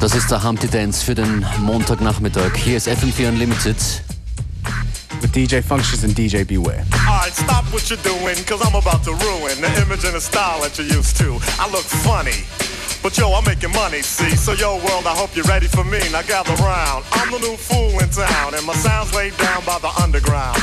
Das ist der Humpty Dance für den Montagnachmittag. Hier ist FM4 Unlimited. With DJ Functions and DJ Beware. Alright, stop what you're doing, cause I'm about to ruin the image and the style that you're used to. I look funny. But yo, I'm making money, see? So yo, world, I hope you're ready for me. Now gather round. I'm the new fool in town, and my sound's laid down by the underground.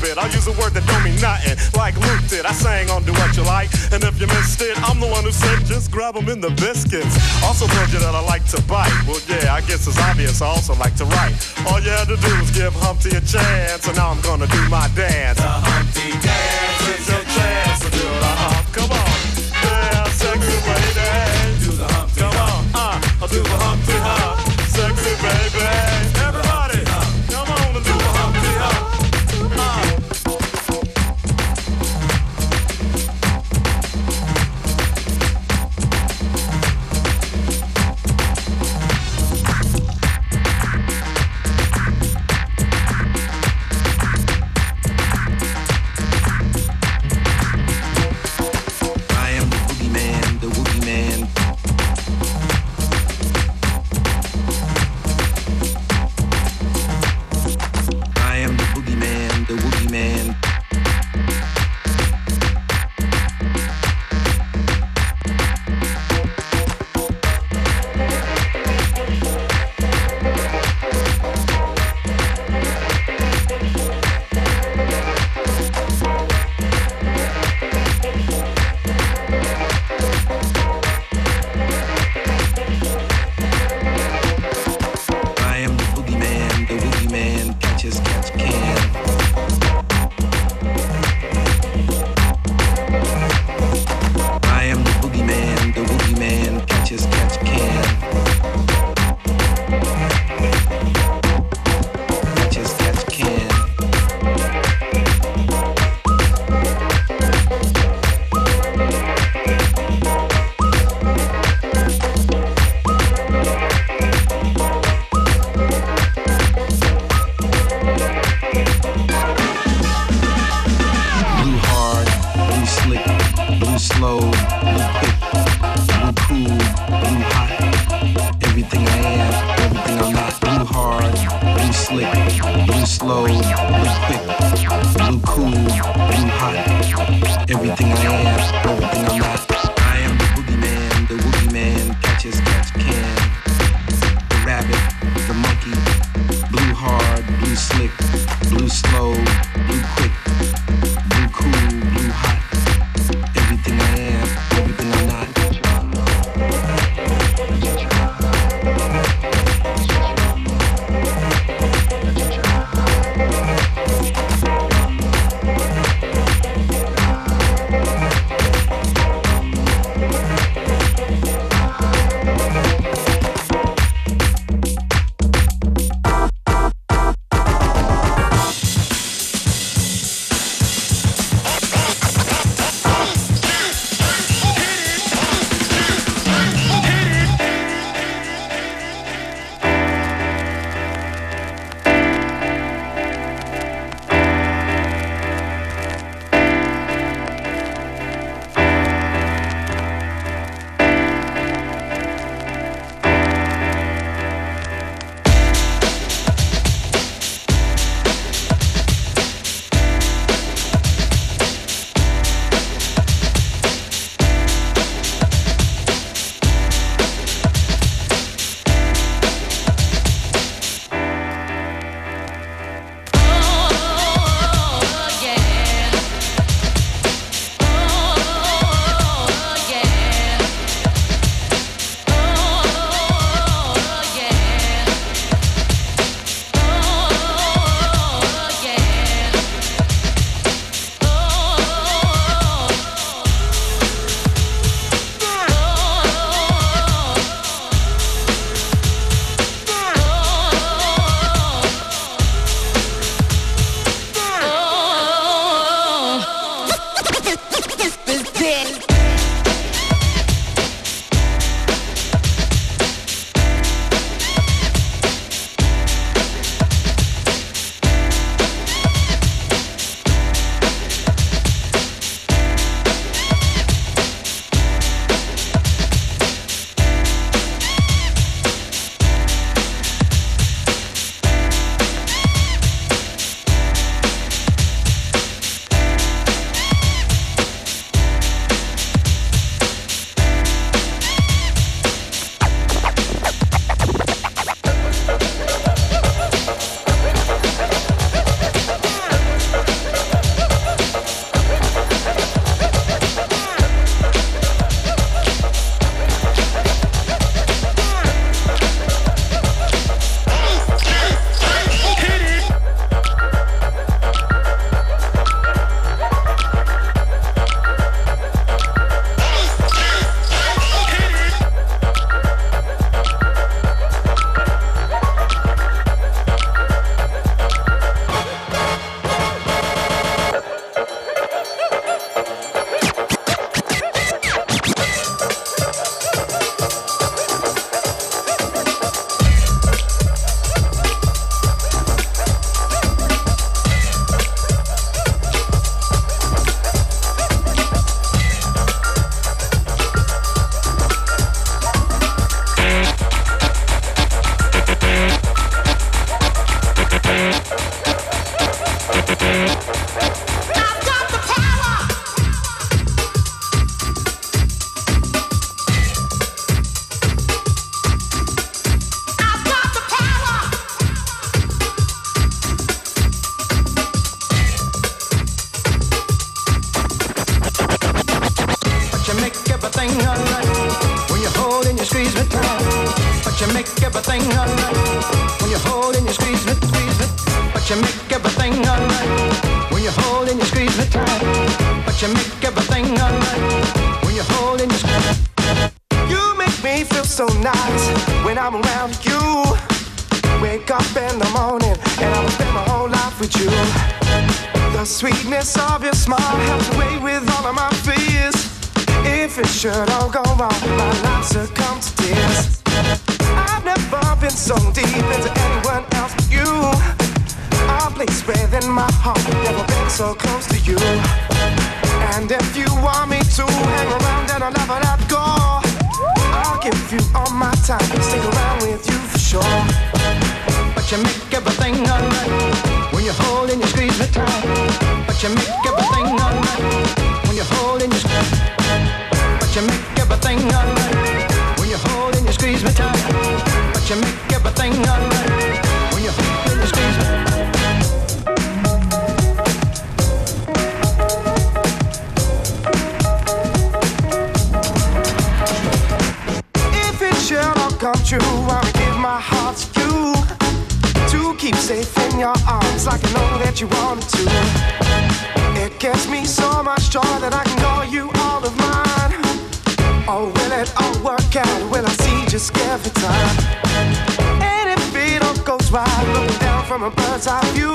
I use a word that don't mean nothing. Like Luke did. I sang on Doowutchyalike. And if you missed it, I'm the one who said just grab 'em in the biscuits. Also told you that I like to bite. Well, yeah, I guess it's obvious. I also like to write. All you had to do was give Humpty a chance. And now I'm gonna do my dance. The Humpty Dance It's your chance to do the hump. Come on. Yeah, sexy lady. Do the Humpty Come on, uh, I'll do the Humpty Hump, sexy baby. everything alright when you hold and you squeeze me tight. But you make everything alright when you hold and you squeeze me, squeeze me. But you make everything alright when you hold and you squeeze me tight. But you make everything alright when you hold and you squeeze me. You make me feel so nice when I'm around you. Wake up in the morning and I'll spend my whole life with you. The sweetness of your smile helps away with all of my fears. If it should all go wrong, my life succumbs to tears. I've never been so deep into anyone else but you. A place within my heart, never been so close to you. And if you want me to hang around and I'll never let go, I'll give you all my time, and stick around with you for sure. But you make everything alright when you hold and you squeeze me tight. But you make everything alright when you hold and you squeeze. But you make everything alright when you hold and you squeeze me tight. But you make everything alright when you hold and you squeeze me. If it should all come true, I will give my heart keep safe in your arms like I know that you wanted to. It gives me so much joy that I can call you all of mine. Oh, will it all work out? Will I see just every time? And if it all goes right, looking down from a bird's eye view,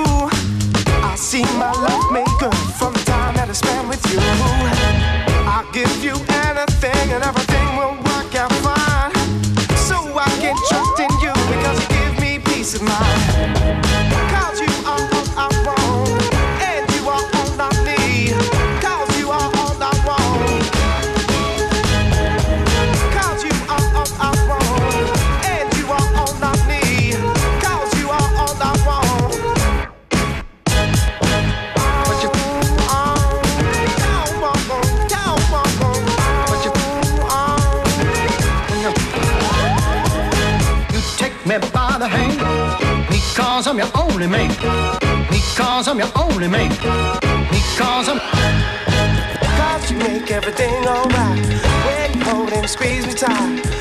only mate. Because I'm your only mate. Because I'm. Cause you make everything alright when you hold and squeeze me tight.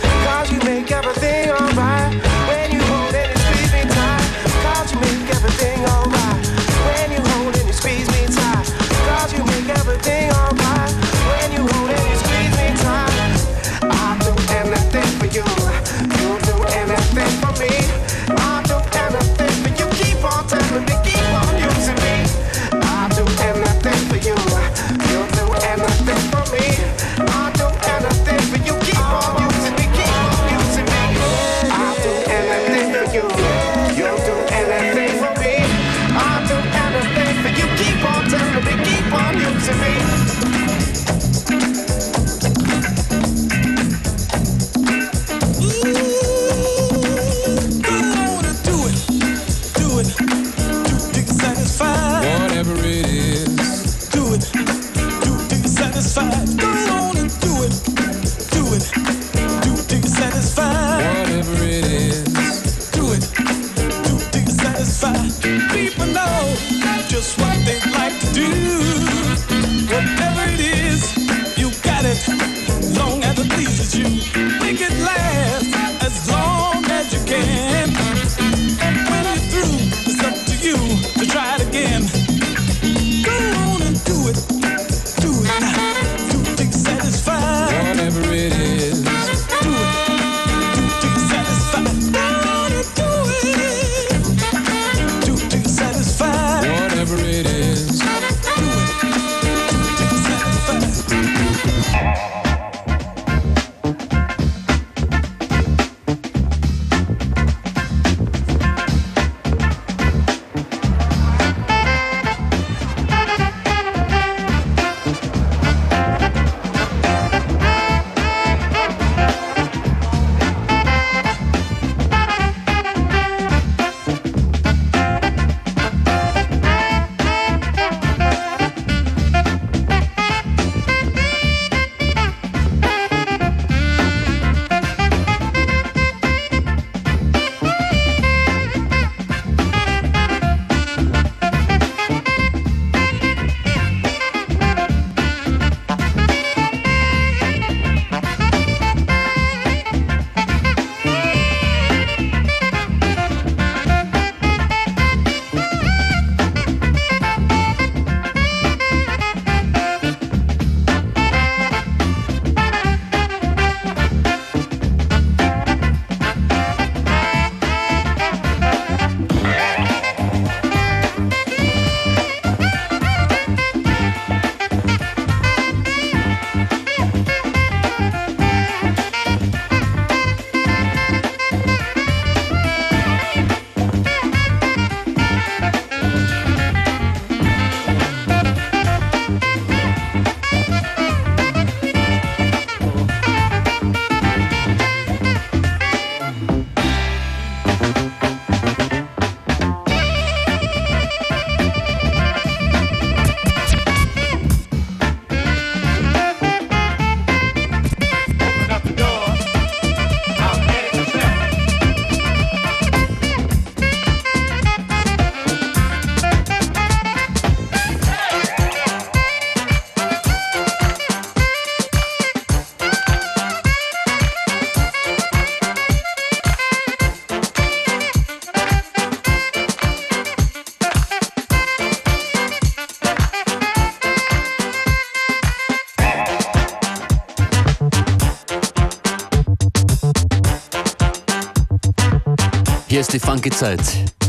Hier ist die funky Zeit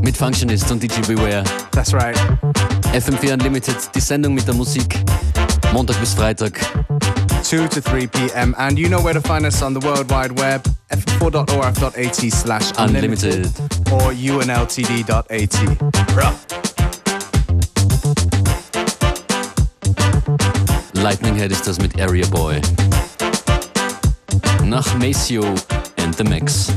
mit Functionist und DJ Beware. That's right. FM4 Unlimited, die Sendung mit der Musik. Montag bis Freitag. 2 to 3 p.m. And you know where to find us on the World Wide Web, fm4.orf.at slash unlimited or unltd.at. Lightning Head ist das mit Area Boy. Nach Maceo and the Macks.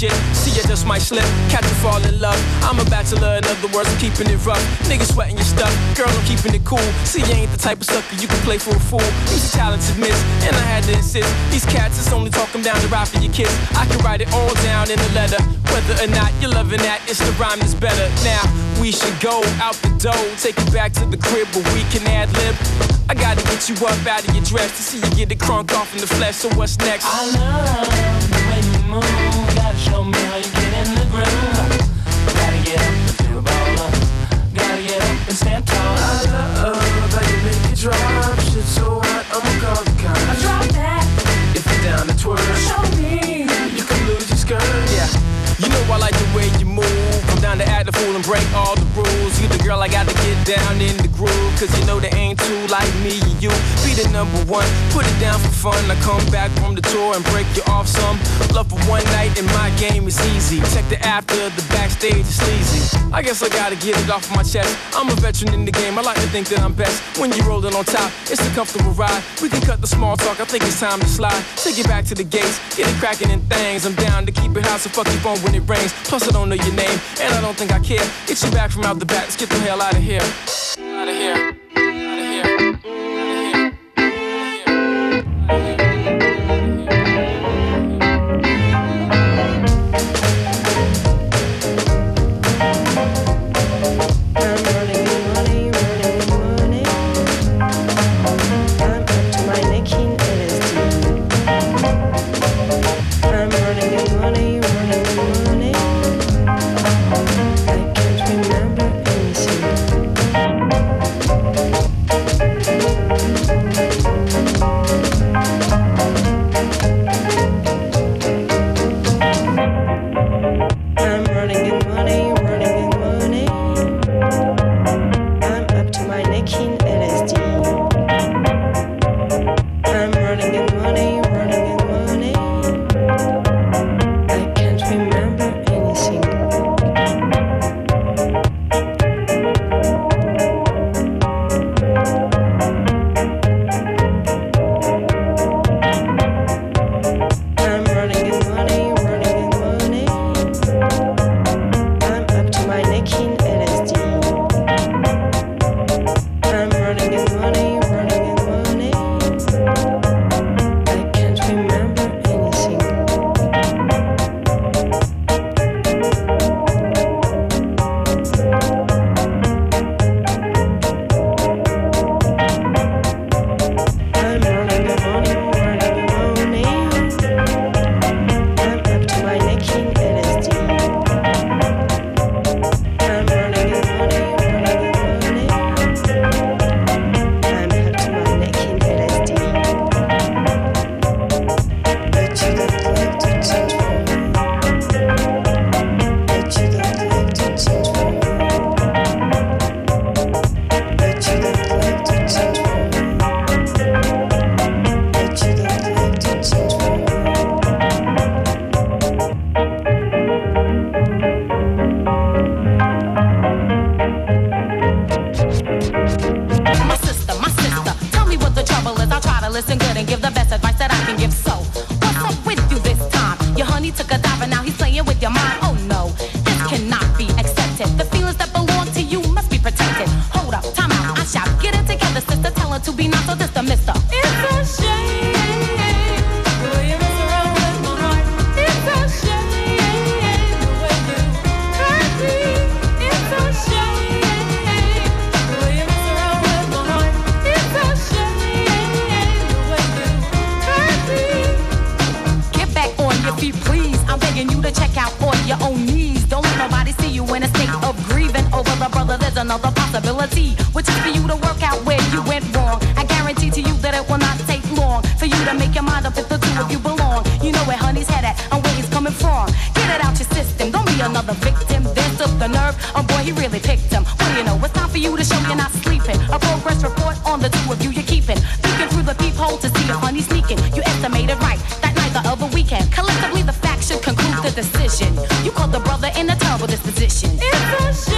Shit. See, I just might slip, catch you fall in love. I'm a bachelor, in other words, I'm keeping it rough. Niggas sweating your stuff, girl, I'm keeping it cool. See, you ain't the type of sucker you can play for a fool. You's a talented miss, and I had to insist. These cats is only talking down the ride for your kiss. I can write it all down in a letter. Whether or not you're loving that, it's the rhyme that's better. Now, we should go out the door, take it back to the crib where we can ad lib. I gotta get you up out of your dress to see you get the crunk off in the flesh. So what's next? I love game is easy. Check the after, the backstage is sleazy. I guess I gotta get it off my chest. I'm a veteran in the game, I like to think that I'm best. When you're rolling on top, it's a comfortable ride. We can cut the small talk, I think it's time to slide. Take it back to the gates, get it cracking in things. I'm down to keep it hot, so fuck your phone when it rains. Plus, I don't know your name, and I don't think I care. Get you back from out the back, let's get the hell out of here. Out of here. Her to be not so just a mister. It's a shame. You please. I'm begging you to check out your own knees. Don't let nobody see you in a state of grieving over the brother. There's another possibility, which is for you to work out where to make your mind up if the two of you belong. You know where honey's head at and where he's coming from. Get it out your system. Don't be another victim. This took the nerve. Oh boy, he really picked him. What do you know? It's time for you to show you're not sleeping. A progress report on the two of you you're keeping. Peeking through the peephole to see if honey's sneaking. You estimated right that night the other weekend. Collectively, the facts should conclude the decision. You called the brother in a terrible disposition. It's a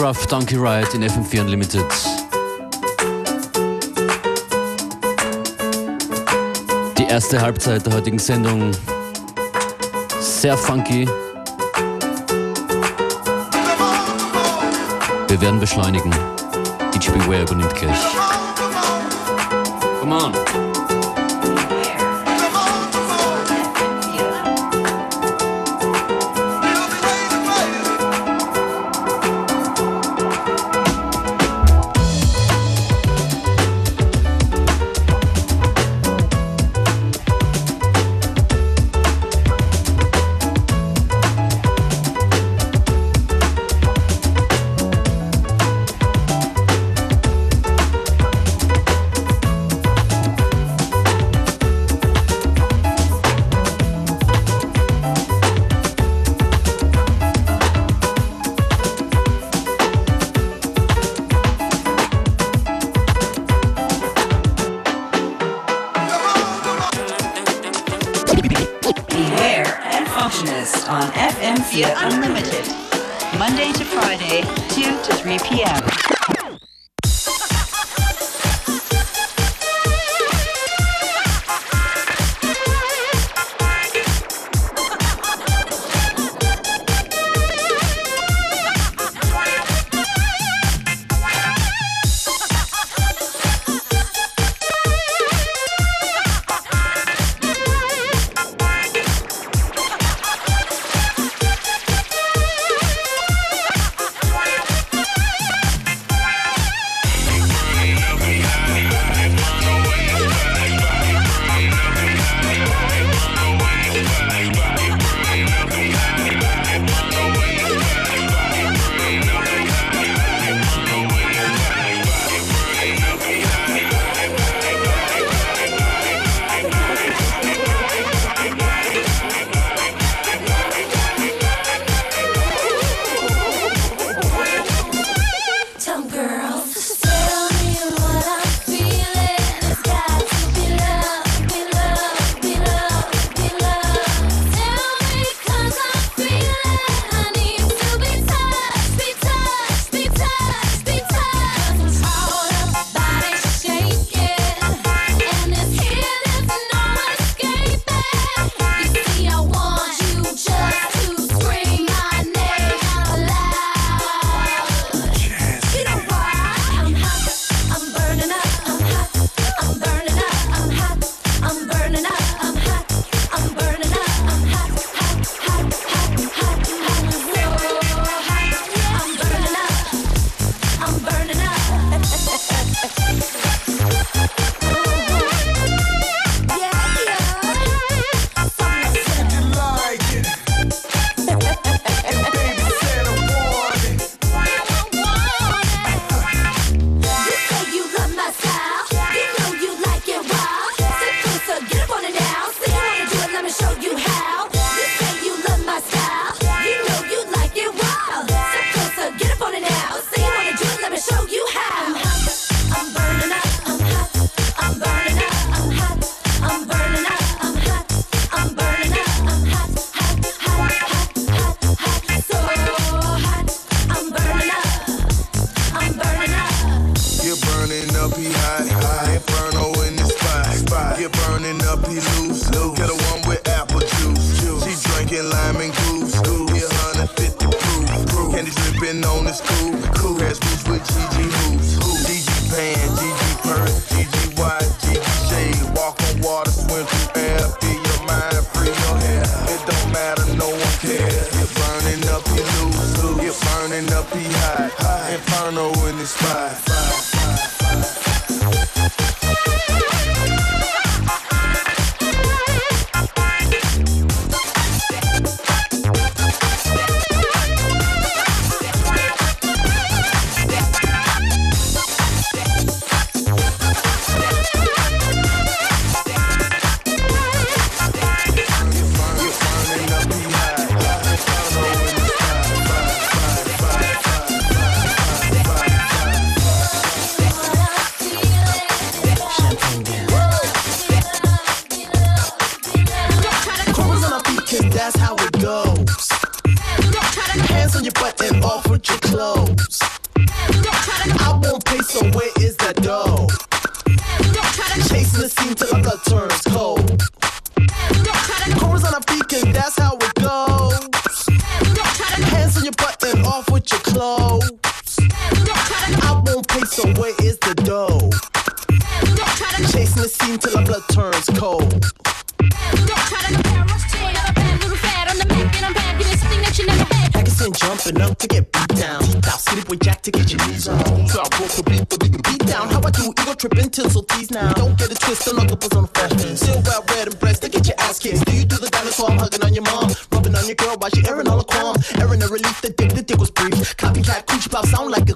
Scruff, Donkey Ride in FM4 Unlimited. Die erste Halbzeit der heutigen Sendung sehr funky. Wir werden beschleunigen. DJ Beware übernimmt gleich. Come on.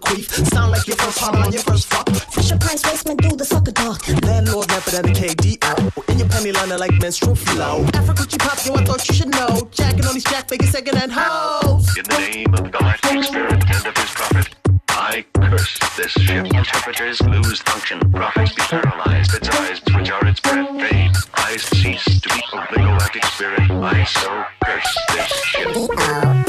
Sound like your first hot on your first fuck. Fresh your pants, waistman, do the sucker dog. Landlord, never that KD KDO. In your penny liner like menstrual flow. Africa, you pop, yo, I thought you should know. Jacking on these jack figures, second and hoes. In the name of the spirit and of his prophet. I curse this ship. Interpreters lose function. Prophets be paralyzed. Its eyes, which are its breath, fade. Eyes cease to be a legal spirit. I so curse this ship.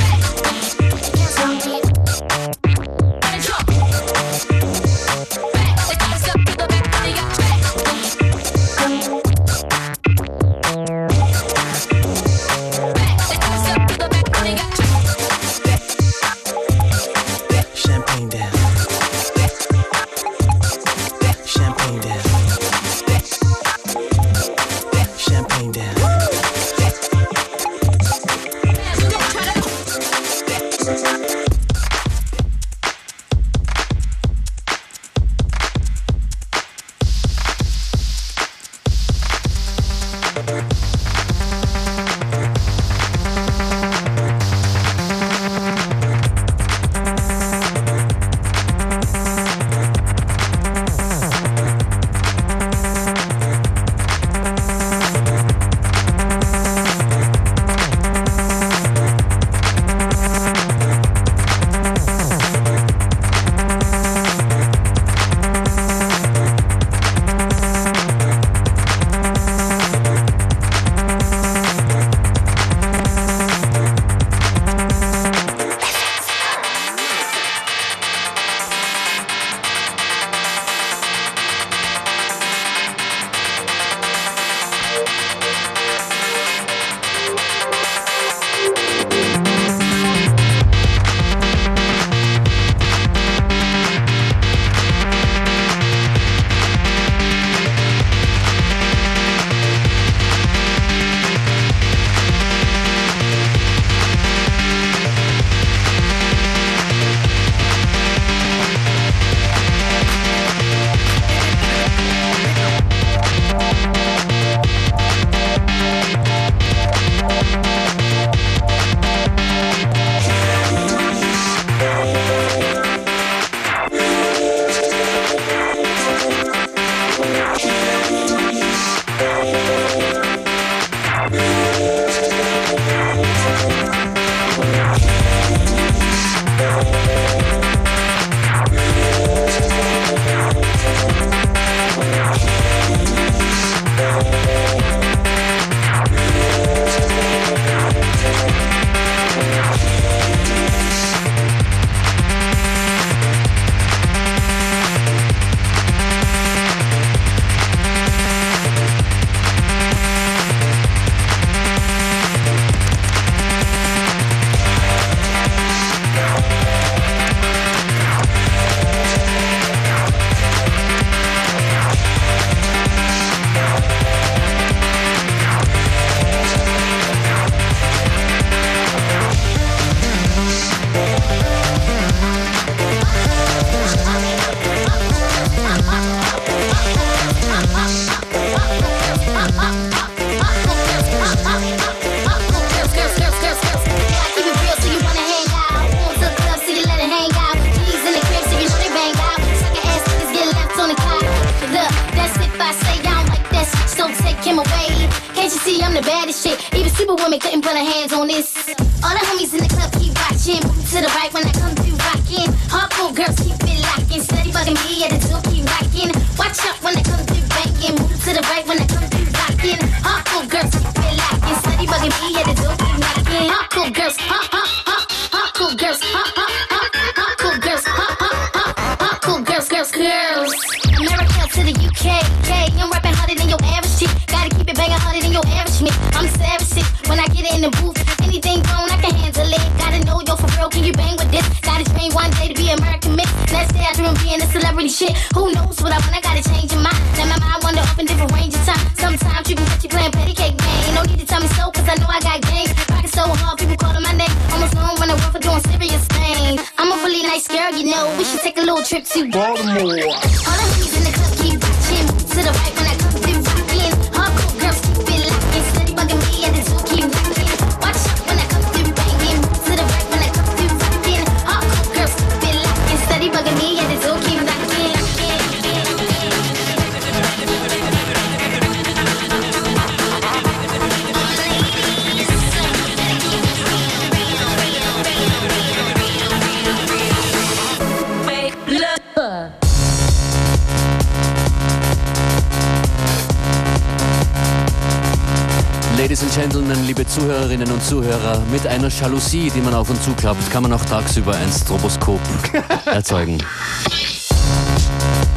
Zuhörerinnen und Zuhörer, mit einer Jalousie, die man auf und zuklappt, kann man auch tagsüber ein Stroboskop erzeugen.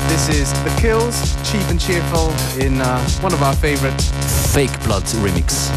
This is The Kills, Cheap and Cheerful in uh, one of our favorite Fake Blood Remix.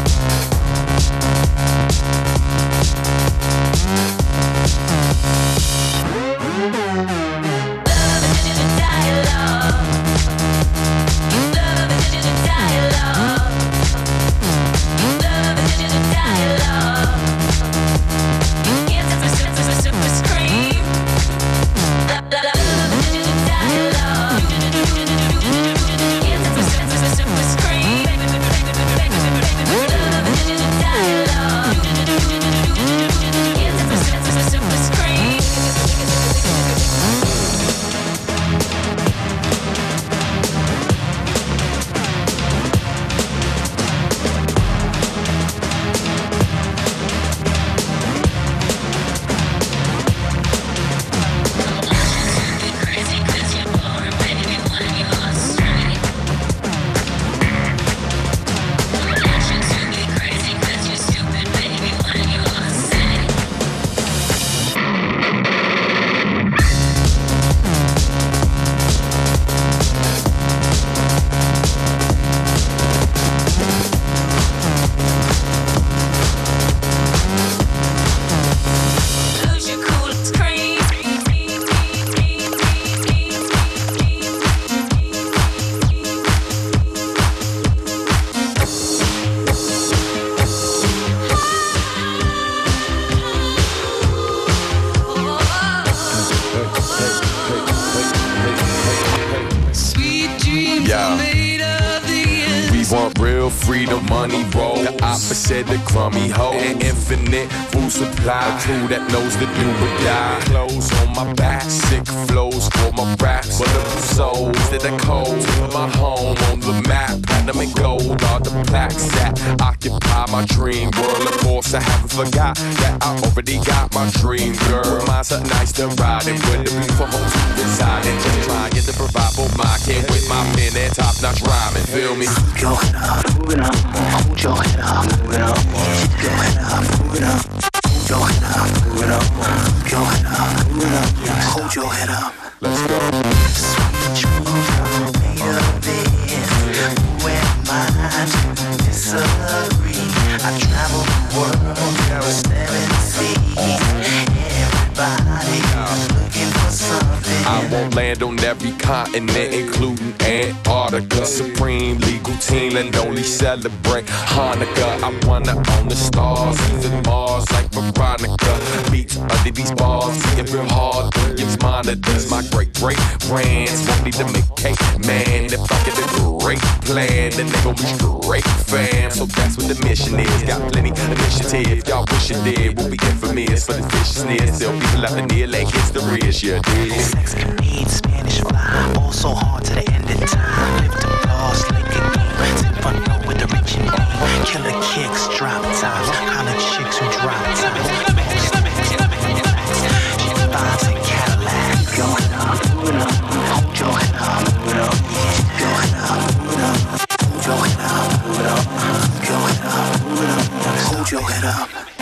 celebrate Hanukkah. I wanna own the stars, even Mars like Veronica. Beats under these bars, get real hard through your monitors. My great great brands won't need to make cake, man. If I get a great plan, then they gon' be great fans. So that's what the mission is. Got plenty of initiative, y'all wish it did. We'll be infamous for the viciousness. Tell people laughing near like history is your deal. Sex can read Spanish fly, all so hard to the end of time. Lived and lost like a game, watching. Killer kicks, drop times, holla chicks who drop times. Cadillac, up, up, up, up, going up, going up. Hold your head up.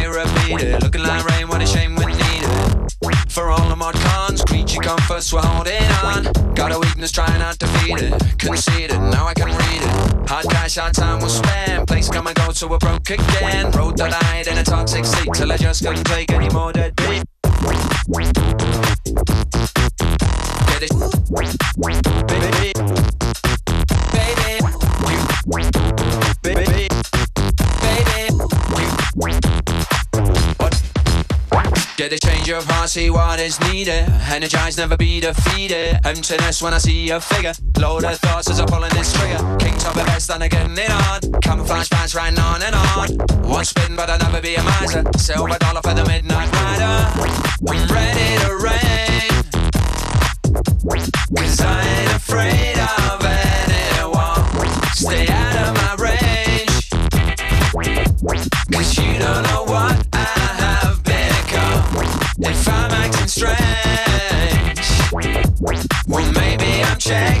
toxic state till I just couldn't take any more dead beat. It, baby, baby, baby, Get a change of heart, see what is needed. Energize, never be defeated. Emptiness when I see a figure. Load of thoughts as I'm pulling this trigger. King top of best, and I'm getting it on. Camouflage pants riding on and on. One spin, but I'll never be a miser. Silver dollar for the midnight rider. I'm ready to rain. Cause I ain't afraid of anyone. Stay out of my range. Cause you don't know what I have become. If I'm acting strange, well, maybe I'm checking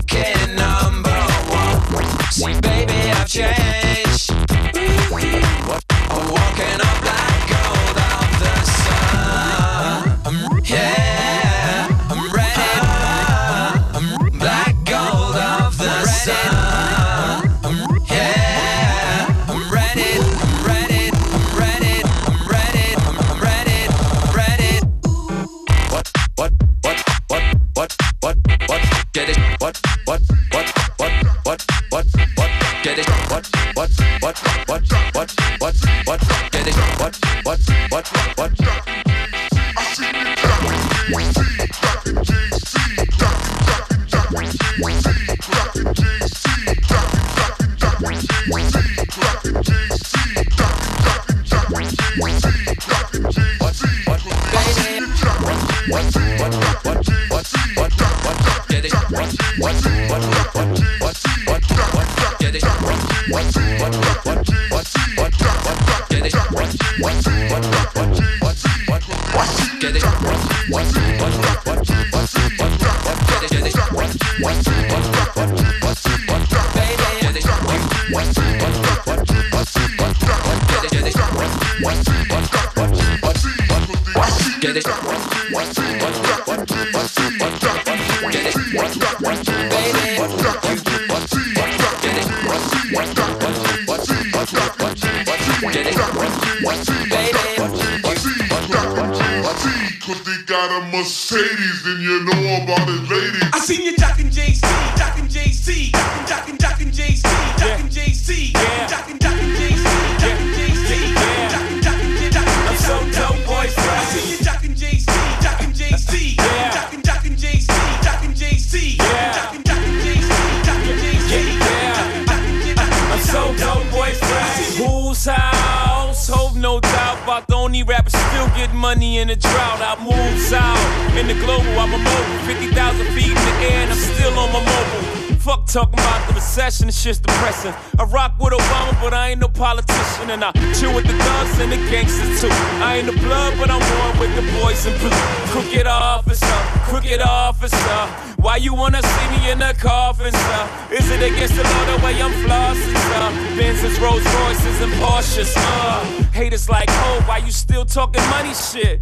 money in a drought. I move south in the global, I'm a mobile. 50,000 feet in the air, and I'm still on my mobile. Fuck talking about the recession, it's just depressing. I rock with Obama, but I ain't no politician. And I chill with the thugs and the gangsters too. I ain't the blood, but I'm one with the boys in blue. Crooked officer, crooked officer. Why you wanna see me in a coffin, sir? Is it against the law the way I'm flossing, sir? Benzes, Rolls Royces, and Porsches, uh. Haters like, oh, why you still talking money shit?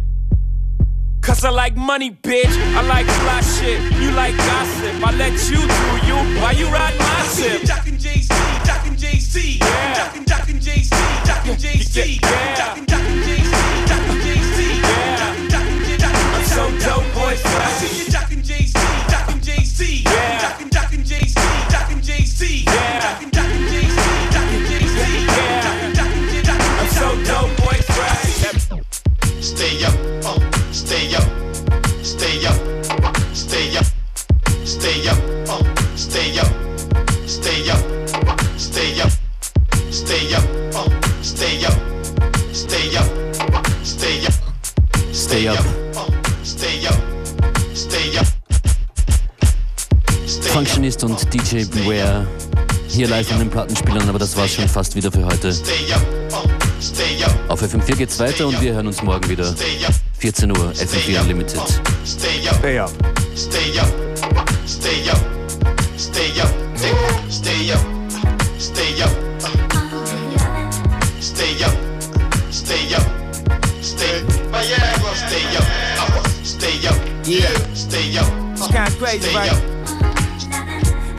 Cause I like money, bitch. I like fly shit. You like gossip. I let you do you. Why you ride my ship? Jockin' Jay-Z, jockin' Jay-Z, jockin' jockin' Jay-Z, jockin' Jay-Z, jockin' jockin' Jay-Z, jockin' I see you jockin' Jay-Z, jockin' Jay-Z, yeah. jockin' jockin' Jay-Z, jockin' Jay-Z, yeah. jockin' jockin' Jay-Z, jockin' Jay-Z, yeah. jockin' jockin' jockin' I'm so dope, boys. Stay up, uh, stay up, stay up, stay up, stay up, uh, stay up, stay up, stay up, stay up, uh, stay up, stay up, Stay up. Functionist und DJ Beware hier live an den Plattenspielern, aber das war's schon fast wieder für heute. Auf FM4 geht's weiter und wir hören uns morgen wieder. 14 Uhr, FM4 Unlimited. Stay up. Stay up. Stay up. Stay up. Stay up. Stay up. Stay up. Stay up. Stay up. Stay. Stay up. Stay up. crazy, stay right?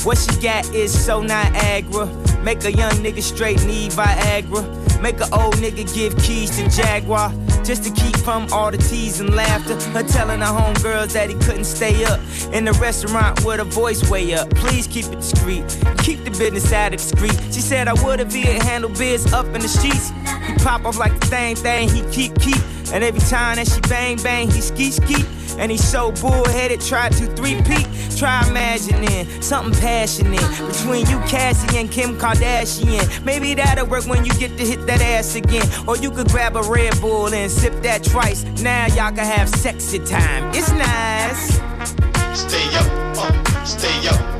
What she got is so Niagara. Make a young nigga straight need Viagra. Make a old nigga give keys to Jaguar. Just to keep from all the tease and laughter. Her telling her homegirls that he couldn't stay up. In the restaurant with her voice way up. Please keep it discreet. Keep the business out of the street. She said I would if he had handled biz up in the streets. He pop off like the same thing he keep keep. And every time that she bang bang, he ski ski. And he's so bullheaded, try to three peak. Try imagining something passionate between you, Cassie, and Kim Kardashian. Maybe that'll work when you get to hit that ass again. Or you could grab a Red Bull and sip that twice. Now y'all can have sexy time. It's nice. Stay up, uh, stay up,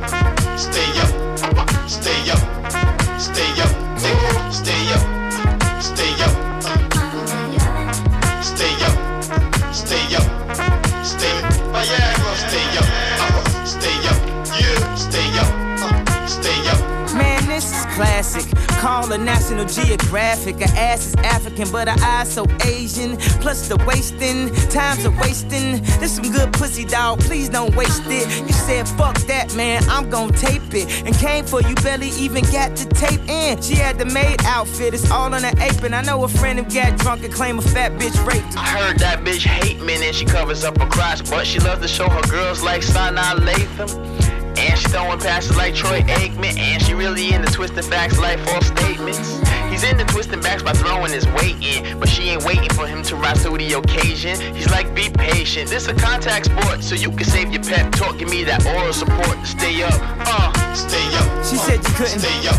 Call her National Geographic. Her ass is African, but her eyes so Asian. Plus the wasting, times are wasting. This some good pussy, dog. Please don't waste it. You said fuck that, man. I'm gon' tape it. And came for you, barely even got to tape in. She had the maid outfit. It's all on her apron. I know a friend who got drunk and claimed a fat bitch raped. I heard that bitch hate men and she covers up her crotch, but she loves to show her girls like Sanaa Lathan. And she throwing passes like Troy Aikman, and she really into twisting facts like false statements. He's into twisting backs by throwing his weight in, but she ain't waiting for him to rise to the occasion. He's like, be patient. This a contact sport, so you can save your pep talk. Give me that oral support stay up. Uh, stay up. She said you couldn't. Stay up.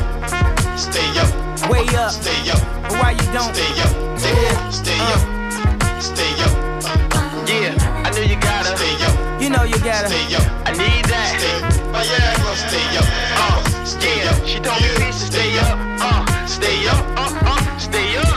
Stay up. Way up. Stay up. But why you don't? Stay up. Stay up. Stay up. Yeah, I knew you gotta stay up. You know you gotta stay up. I need that. Stay up. Oh yeah, I'm stay up. Uh, stay up. She told me yeah. stay up. Uh, stay up. Uh, uh, stay up.